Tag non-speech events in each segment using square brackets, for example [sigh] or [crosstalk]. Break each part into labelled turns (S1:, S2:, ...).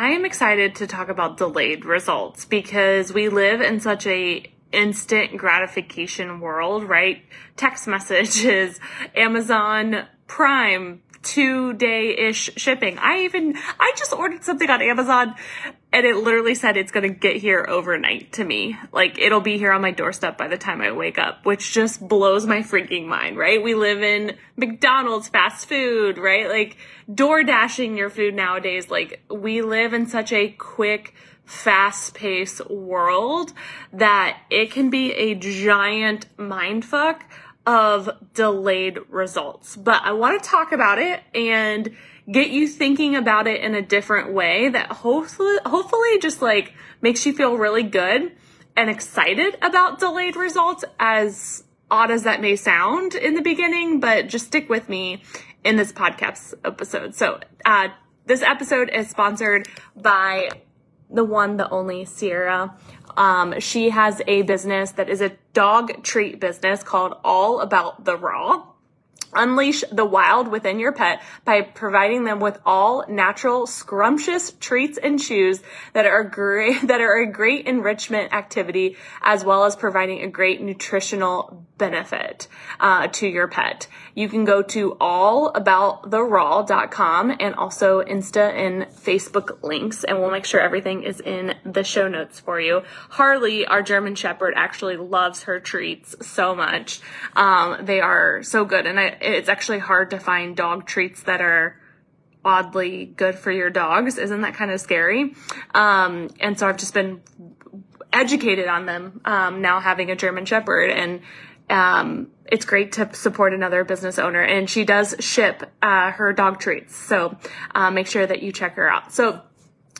S1: I'm excited to talk about delayed results because we live in such a instant gratification world, right? Text messages, [laughs] Amazon Prime, two day ish shipping. I even, I just ordered something on Amazon and it literally said it's going to get here overnight to me. Like it'll be here on my doorstep by the time I wake up, which just blows my freaking mind, right? We live in McDonald's fast food, right? Like door dashing your food nowadays. Like we live in such a quick, fast paced world that it can be a giant mindfuck of delayed results. But I want to talk about it and get you thinking about it in a different way that hopefully, hopefully just like makes you feel really good and excited about delayed results as odd as that may sound in the beginning, but just stick with me in this podcast episode. So, uh, this episode is sponsored by the one, the only Sierra. Um, she has a business that is a dog treat business called All About the Raw. Unleash the wild within your pet by providing them with all natural, scrumptious treats and chews that are great, [laughs] that are a great enrichment activity, as well as providing a great nutritional benefit uh, to your pet. You can go to allabouttheraw.com and also Insta and Facebook links, and we'll make sure everything is in the show notes for you. Harley, our German Shepherd, actually loves her treats so much. Um, they are so good, and I, it's actually hard to find dog treats that are oddly good for your dogs. Isn't that kind of scary? Um, and so I've just been educated on them um, now having a German Shepherd and um, it's great to support another business owner and she does ship uh, her dog treats so uh, make sure that you check her out so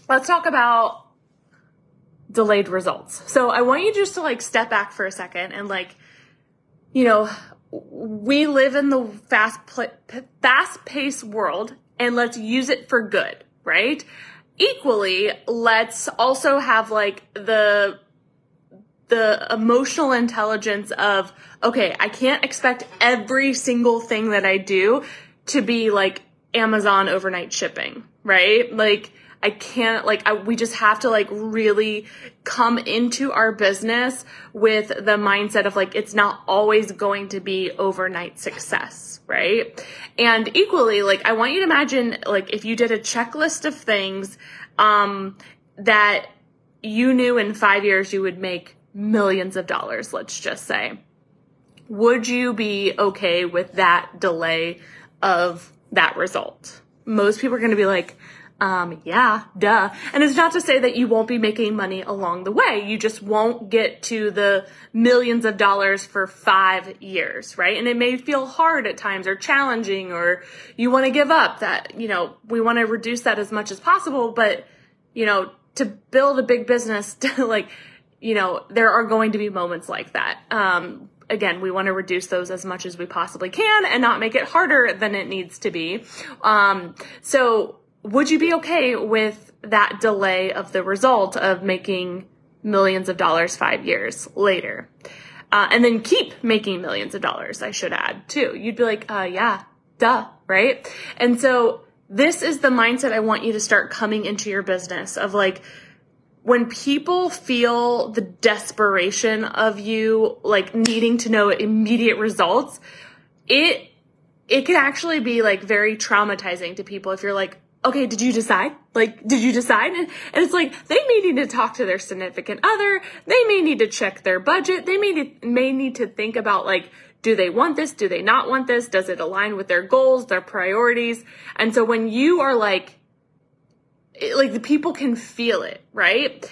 S1: let's talk about delayed results so i want you just to like step back for a second and like you know we live in the fast fast paced world and let's use it for good right equally let's also have like the the emotional intelligence of, okay, I can't expect every single thing that I do to be like Amazon overnight shipping, right? Like, I can't, like, I, we just have to like really come into our business with the mindset of like, it's not always going to be overnight success, right? And equally, like, I want you to imagine, like, if you did a checklist of things, um, that you knew in five years you would make millions of dollars, let's just say. Would you be okay with that delay of that result? Most people are going to be like, um, yeah, duh. And it's not to say that you won't be making money along the way. You just won't get to the millions of dollars for five years, right? And it may feel hard at times or challenging or you want to give up that, you know, we want to reduce that as much as possible, but, you know, to build a big business, to [laughs] like, you know, there are going to be moments like that. Um, again, we want to reduce those as much as we possibly can and not make it harder than it needs to be. Um, so would you be okay with that delay of the result of making millions of dollars five years later? Uh, and then keep making millions of dollars, I should add too. You'd be like, uh, yeah, duh, right? And so this is the mindset I want you to start coming into your business of like, when people feel the desperation of you like needing to know immediate results, it it can actually be like very traumatizing to people if you're like, okay, did you decide? Like, did you decide? And, it's like, they may need to talk to their significant other. They may need to check their budget. They may need, may need to think about like, do they want this? Do they not want this? Does it align with their goals, their priorities? And so when you are like, like the people can feel it, right?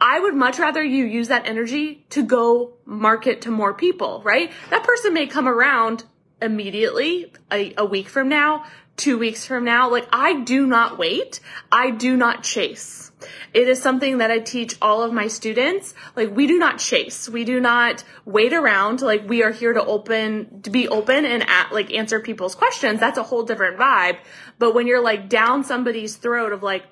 S1: I would much rather you use that energy to go market to more people, right? That person may come around immediately a, a week from now, two weeks from now. Like I do not wait. I do not chase. It is something that I teach all of my students. Like we do not chase. We do not wait around. Like we are here to open, to be open and at, like answer people's questions. That's a whole different vibe. But when you're like down somebody's throat of like,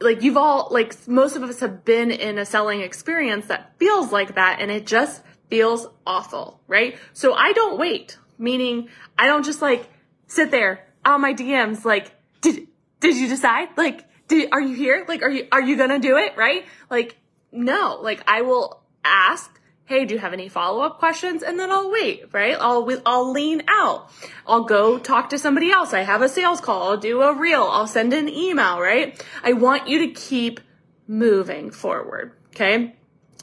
S1: like you've all, like most of us have been in a selling experience that feels like that and it just feels awful, right? So I don't wait, meaning I don't just like sit there on my DMs like, did, did you decide? Like, do, are you here? Like, are you, are you gonna do it? Right? Like, no, like I will ask, Hey, do you have any follow up questions? And then I'll wait, right? I'll, I'll lean out. I'll go talk to somebody else. I have a sales call. I'll do a reel. I'll send an email, right? I want you to keep moving forward. Okay.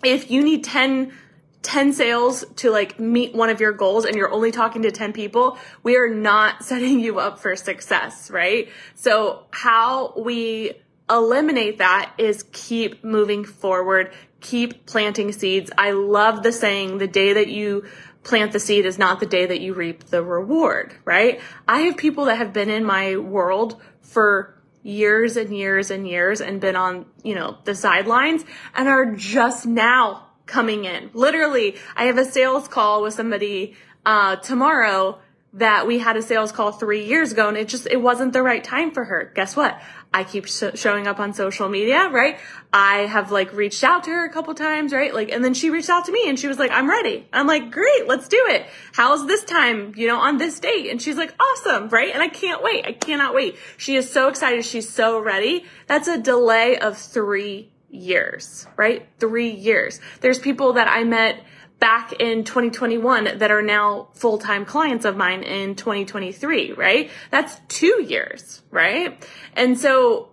S1: If you need 10 10 sales to like meet one of your goals and you're only talking to 10 people, we are not [laughs] setting you up for success, right? So how we eliminate that is keep moving forward, keep planting seeds. I love the saying, the day that you plant the seed is not the day that you reap the reward, right? I have people that have been in my world for years and years and years and been on, you know, the sidelines and are just now coming in. Literally, I have a sales call with somebody uh, tomorrow that we had a sales call three years ago and it just, it wasn't the right time for her. Guess what? I keep sh- showing up on social media, right? I have like reached out to her a couple times, right? Like, and then she reached out to me and she was like, I'm ready. I'm like, great, let's do it. How's this time, you know, on this date? And she's like, awesome, right? And I can't wait. I cannot wait. She is so excited. She's so ready. That's a delay of three years, right? Three years. There's people that I met back in 2021 that are now full-time clients of mine in 2023, right? That's two years, right? And so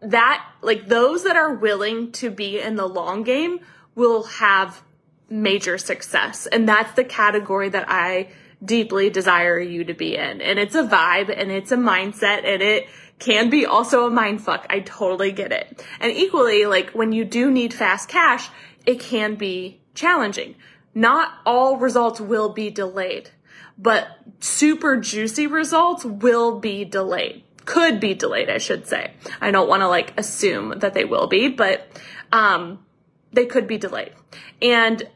S1: that, like those that are willing to be in the long game will have major success. And that's the category that I deeply desire you to be in. And it's a vibe and it's a mindset and it can be also a mind fuck. I totally get it. And equally, like when you do need fast cash, it can be challenging. Not all results will be delayed, but super juicy results will be delayed. Could be delayed, I should say. I don't want to like assume that they will be, but um, they could be delayed. And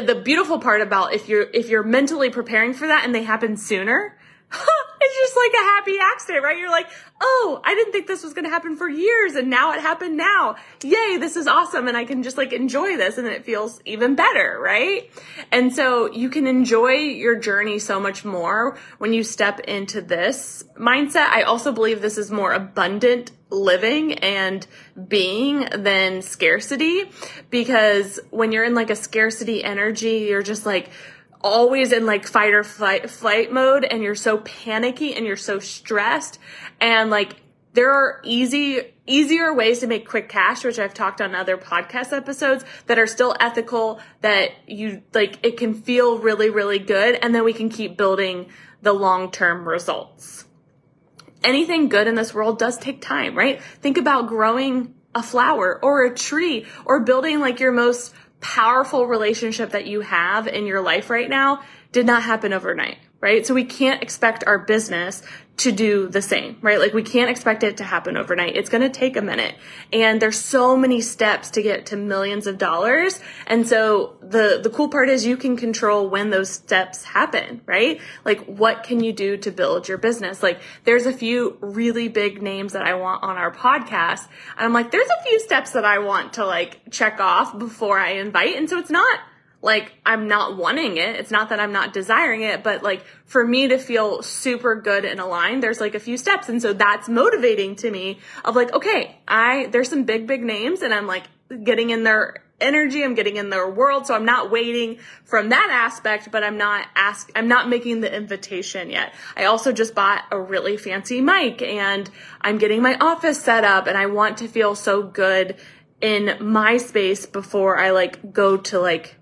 S1: the beautiful part about if you're if you're mentally preparing for that and they happen sooner, [laughs] it's just like a happy accident, right? You're like, oh, I didn't think this was going to happen for years and now it happened now. Yay, this is awesome. And I can just like enjoy this and it feels even better, right? And so you can enjoy your journey so much more when you step into this mindset. I also believe this is more abundant living and being than scarcity because when you're in like a scarcity energy, you're just like, always in like fight or flight flight mode and you're so panicky and you're so stressed and like there are easy easier ways to make quick cash which I've talked on other podcast episodes that are still ethical that you like it can feel really really good and then we can keep building the long-term results. Anything good in this world does take time, right? Think about growing a flower or a tree or building like your most powerful relationship that you have in your life right now did not happen overnight, right? So we can't expect our business to do the same, right? Like we can't expect it to happen overnight. It's going to take a minute. And there's so many steps to get to millions of dollars. And so the the cool part is you can control when those steps happen, right? Like what can you do to build your business? Like there's a few really big names that I want on our podcast. And I'm like there's a few steps that I want to like check off before I invite. And so it's not like I'm not wanting it. It's not that I'm not desiring it, but like for me to feel super good and aligned, there's like a few steps. And so that's motivating to me of like, okay, I, there's some big, big names and I'm like getting in their energy. I'm getting in their world. So I'm not waiting from that aspect, but I'm not ask, I'm not making the invitation yet. I also just bought a really fancy mic and I'm getting my office set up and I want to feel so good in my space before I like go to like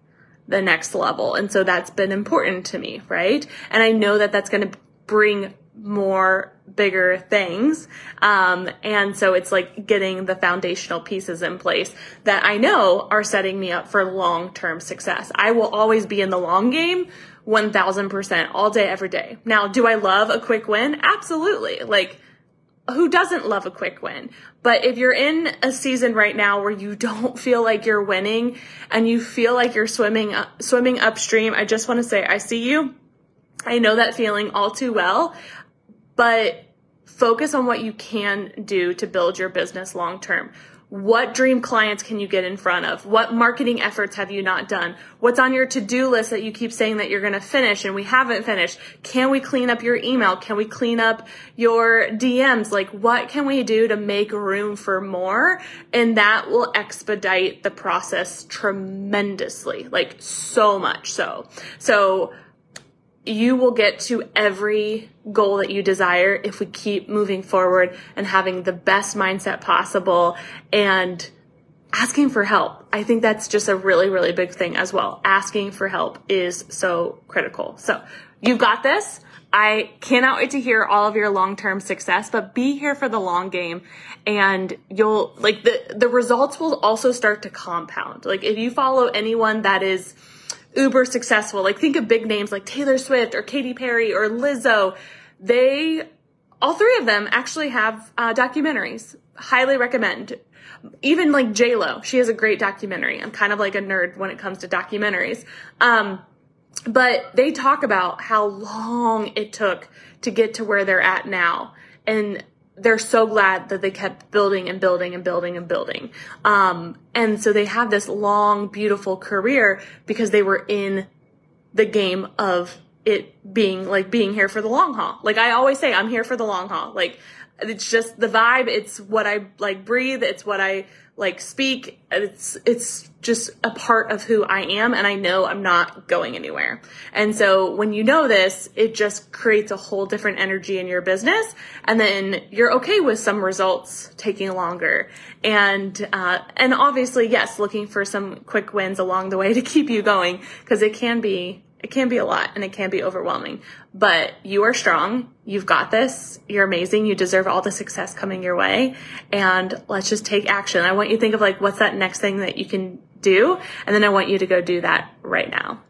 S1: the next level. And so that's been important to me, right? And I know that that's going to bring more bigger things. Um, and so it's like getting the foundational pieces in place that I know are setting me up for long term success. I will always be in the long game 1000% all day, every day. Now, do I love a quick win? Absolutely. Like, who doesn't love a quick win? But if you're in a season right now where you don't feel like you're winning and you feel like you're swimming uh, swimming upstream, I just want to say I see you. I know that feeling all too well, but focus on what you can do to build your business long term. What dream clients can you get in front of? What marketing efforts have you not done? What's on your to-do list that you keep saying that you're going to finish and we haven't finished? Can we clean up your email? Can we clean up your DMs? Like what can we do to make room for more? And that will expedite the process tremendously, like so much so. So you will get to every goal that you desire if we keep moving forward and having the best mindset possible and asking for help. I think that's just a really, really big thing as well. Asking for help is so critical. So you've got this. I cannot wait to hear all of your long-term success, but be here for the long game and you'll like the, the results will also start to compound. Like if you follow anyone that is uber successful. Like think of big names like Taylor Swift or Katy Perry or Lizzo. They, all three of them actually have uh, documentaries. Highly recommend. Even like J Lo, she has a great documentary. I'm kind of like a nerd when it comes to documentaries. Um, but they talk about how long it took to get to where they're at now. And they're so glad that they kept building and building and building and building. Um, and so they have this long, beautiful career because they were in the game of it being like being here for the long haul. Like I always say, I'm here for the long haul. Like it's just the vibe. It's what I like breathe. It's what I like speak. It's, it's just a part of who I am. And I know I'm not going anywhere. And so when you know this, it just creates a whole different energy in your business. And then you're okay with some results taking longer. And, uh, and obviously, yes, looking for some quick wins along the way to keep you going because it can be it can be a lot and it can be overwhelming, but you are strong. You've got this. You're amazing. You deserve all the success coming your way. And let's just take action. I want you to think of like, what's that next thing that you can do? And then I want you to go do that right now.